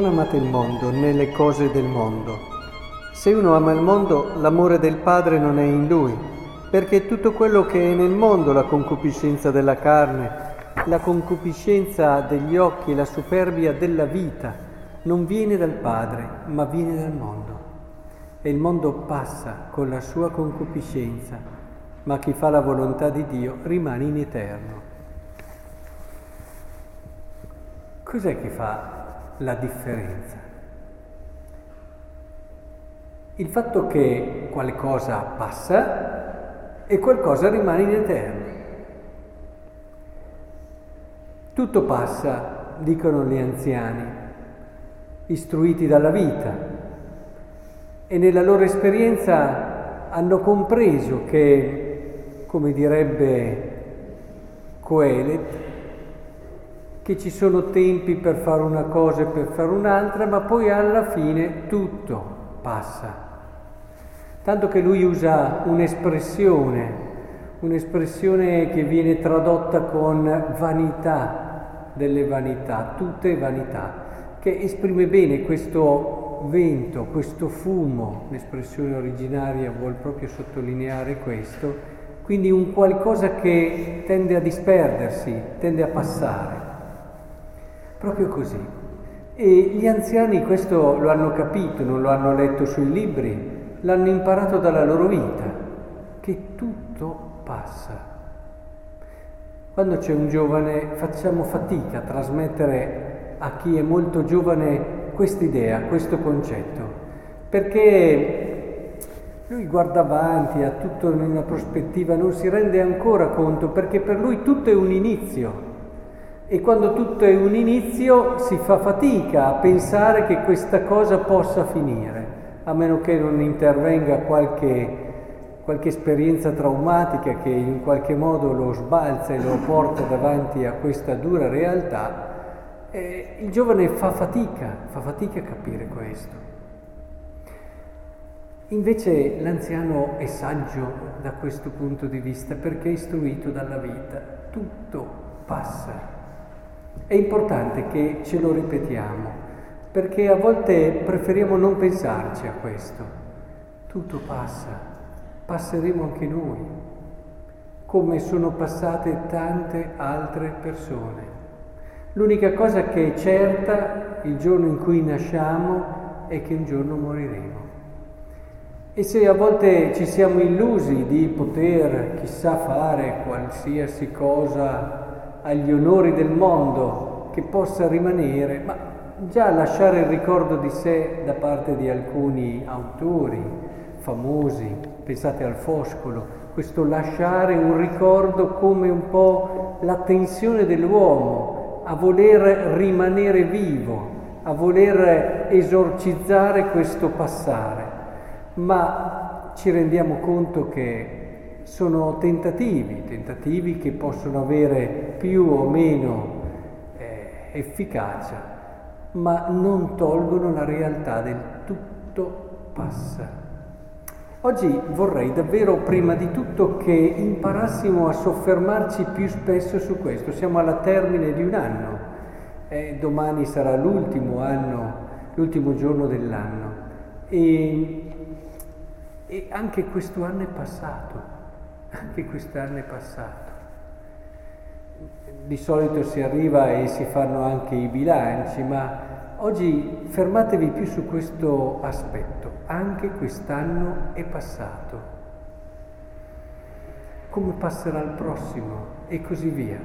non amate il mondo né le cose del mondo. Se uno ama il mondo, l'amore del Padre non è in lui, perché tutto quello che è nel mondo, la concupiscenza della carne, la concupiscenza degli occhi e la superbia della vita, non viene dal Padre, ma viene dal mondo. E il mondo passa con la sua concupiscenza, ma chi fa la volontà di Dio rimane in eterno. Cos'è che fa la differenza? Il fatto che qualcosa passa e qualcosa rimane in eterno. Tutto passa, dicono gli anziani, istruiti dalla vita e nella loro esperienza hanno compreso che, come direbbe Coelet, che ci sono tempi per fare una cosa e per fare un'altra, ma poi alla fine tutto passa. Tanto che lui usa un'espressione, un'espressione che viene tradotta con vanità delle vanità, tutte vanità, che esprime bene questo vento, questo fumo, l'espressione originaria vuol proprio sottolineare questo, quindi un qualcosa che tende a disperdersi, tende a passare. Proprio così. E gli anziani questo lo hanno capito, non lo hanno letto sui libri, l'hanno imparato dalla loro vita, che tutto passa. Quando c'è un giovane facciamo fatica a trasmettere a chi è molto giovane quest'idea, questo concetto, perché lui guarda avanti, ha tutto in una prospettiva, non si rende ancora conto, perché per lui tutto è un inizio. E quando tutto è un inizio si fa fatica a pensare che questa cosa possa finire, a meno che non intervenga qualche, qualche esperienza traumatica che in qualche modo lo sbalza e lo porta davanti a questa dura realtà. Eh, il giovane fa fatica, fa fatica a capire questo. Invece l'anziano è saggio da questo punto di vista perché è istruito dalla vita. Tutto passa. È importante che ce lo ripetiamo, perché a volte preferiamo non pensarci a questo. Tutto passa, passeremo anche noi, come sono passate tante altre persone. L'unica cosa che è certa il giorno in cui nasciamo è che un giorno moriremo. E se a volte ci siamo illusi di poter chissà fare qualsiasi cosa agli onori del mondo che possa rimanere, ma già lasciare il ricordo di sé da parte di alcuni autori famosi, pensate al Foscolo, questo lasciare un ricordo come un po' la tensione dell'uomo a voler rimanere vivo, a voler esorcizzare questo passare, ma ci rendiamo conto che sono tentativi, tentativi che possono avere più o meno eh, efficacia, ma non tolgono la realtà del tutto passa. Oggi vorrei davvero prima di tutto che imparassimo a soffermarci più spesso su questo. Siamo alla termine di un anno, eh, domani sarà l'ultimo anno, l'ultimo giorno dell'anno e, e anche questo anno è passato anche quest'anno è passato. Di solito si arriva e si fanno anche i bilanci, ma oggi fermatevi più su questo aspetto. Anche quest'anno è passato. Come passerà il prossimo e così via.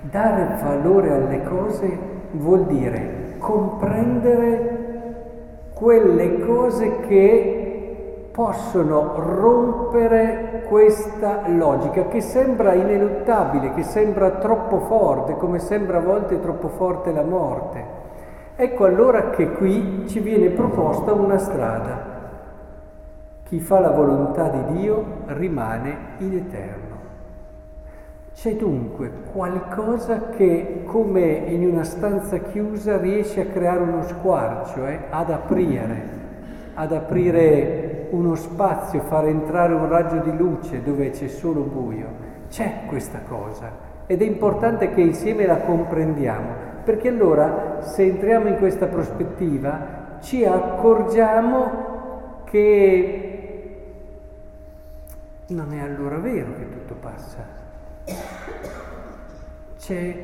Dare valore alle cose vuol dire comprendere quelle cose che possono rompere questa logica che sembra ineluttabile, che sembra troppo forte, come sembra a volte troppo forte la morte. Ecco allora che qui ci viene proposta una strada. Chi fa la volontà di Dio rimane in eterno. C'è dunque qualcosa che, come in una stanza chiusa, riesce a creare uno squarcio, eh, ad aprire, ad aprire uno spazio, far entrare un raggio di luce dove c'è solo buio. C'è questa cosa ed è importante che insieme la comprendiamo. perché allora se entriamo in questa prospettiva ci accorgiamo che non è allora vero che tutto passa. C'è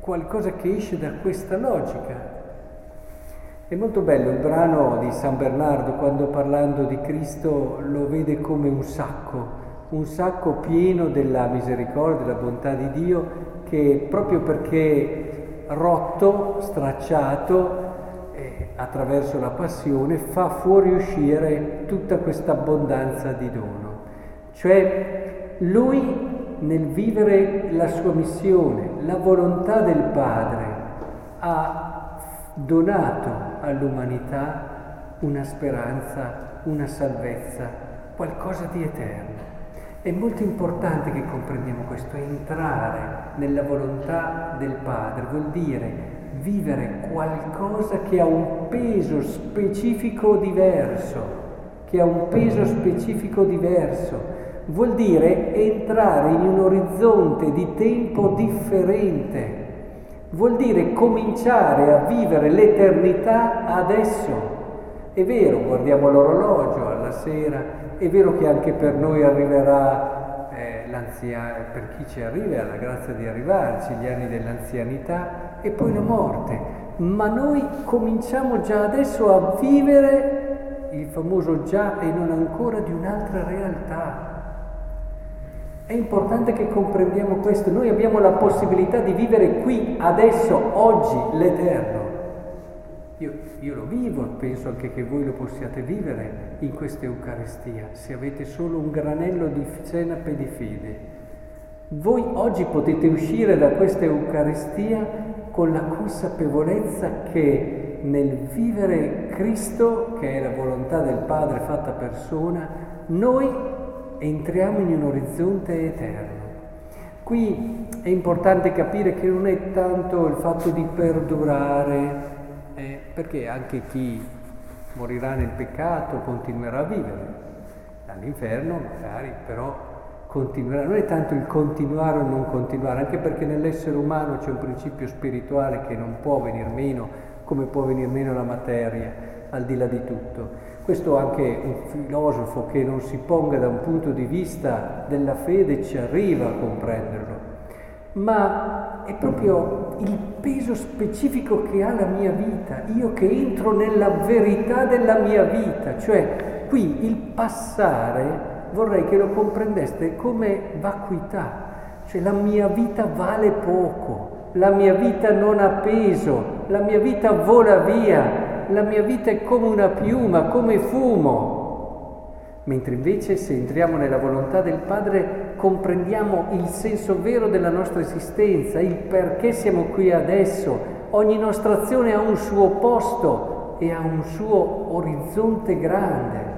qualcosa che esce da questa logica. È molto bello il brano di San Bernardo quando parlando di Cristo lo vede come un sacco, un sacco pieno della misericordia, della bontà di Dio che proprio perché rotto, stracciato eh, attraverso la passione fa fuoriuscire tutta questa abbondanza di dono. Cioè lui nel vivere la sua missione, la volontà del Padre, ha donato all'umanità una speranza, una salvezza, qualcosa di eterno. È molto importante che comprendiamo questo, entrare nella volontà del Padre vuol dire vivere qualcosa che ha un peso specifico diverso, che ha un peso specifico diverso, vuol dire entrare in un orizzonte di tempo differente, vuol dire cominciare a vivere l'eternità adesso. È vero, guardiamo l'orologio alla sera, è vero che anche per noi arriverà eh, l'anziano, per chi ci arriva la grazia di arrivarci, gli anni dell'anzianità e poi la morte, ma noi cominciamo già adesso a vivere il famoso già e non ancora di un'altra realtà. È importante che comprendiamo questo. Noi abbiamo la possibilità di vivere qui, adesso, oggi, l'Eterno. Io, io, lo vivo, penso anche che voi lo possiate vivere in questa Eucaristia, se avete solo un granello di senape di fede. Voi oggi potete uscire da questa Eucaristia con la consapevolezza che nel vivere Cristo, che è la volontà del Padre fatta persona, noi entriamo in un orizzonte eterno. Qui è importante capire che non è tanto il fatto di perdurare, eh, perché anche chi morirà nel peccato continuerà a vivere, all'inferno magari, però continuerà, non è tanto il continuare o non continuare, anche perché nell'essere umano c'è un principio spirituale che non può venire meno, come può venire meno la materia, al di là di tutto. Questo anche un filosofo che non si ponga da un punto di vista della fede ci arriva a comprenderlo, ma è proprio il peso specifico che ha la mia vita, io che entro nella verità della mia vita, cioè qui il passare vorrei che lo comprendeste come vacuità, cioè la mia vita vale poco, la mia vita non ha peso, la mia vita vola via, la mia vita è come una piuma, come fumo. Mentre invece se entriamo nella volontà del Padre comprendiamo il senso vero della nostra esistenza, il perché siamo qui adesso. Ogni nostra azione ha un suo posto e ha un suo orizzonte grande.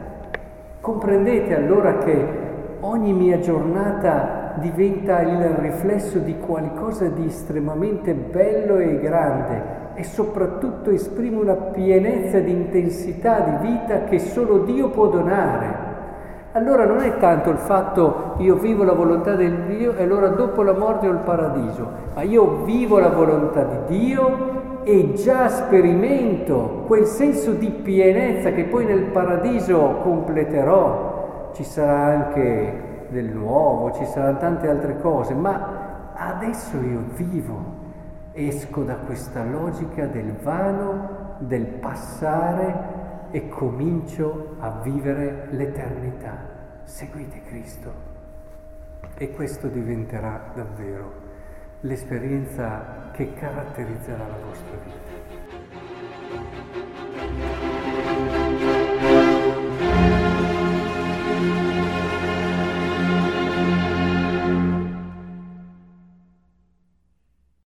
Comprendete allora che ogni mia giornata diventa il riflesso di qualcosa di estremamente bello e grande e soprattutto esprime una pienezza di intensità di vita che solo Dio può donare. Allora non è tanto il fatto io vivo la volontà del Dio e allora dopo la morte ho il paradiso, ma io vivo la volontà di Dio e già sperimento quel senso di pienezza che poi nel paradiso completerò. Ci sarà anche del nuovo, ci saranno tante altre cose, ma adesso io vivo esco da questa logica del vano, del passare e comincio a vivere l'eternità. Seguite Cristo. E questo diventerà davvero l'esperienza che caratterizzerà la vostra vita.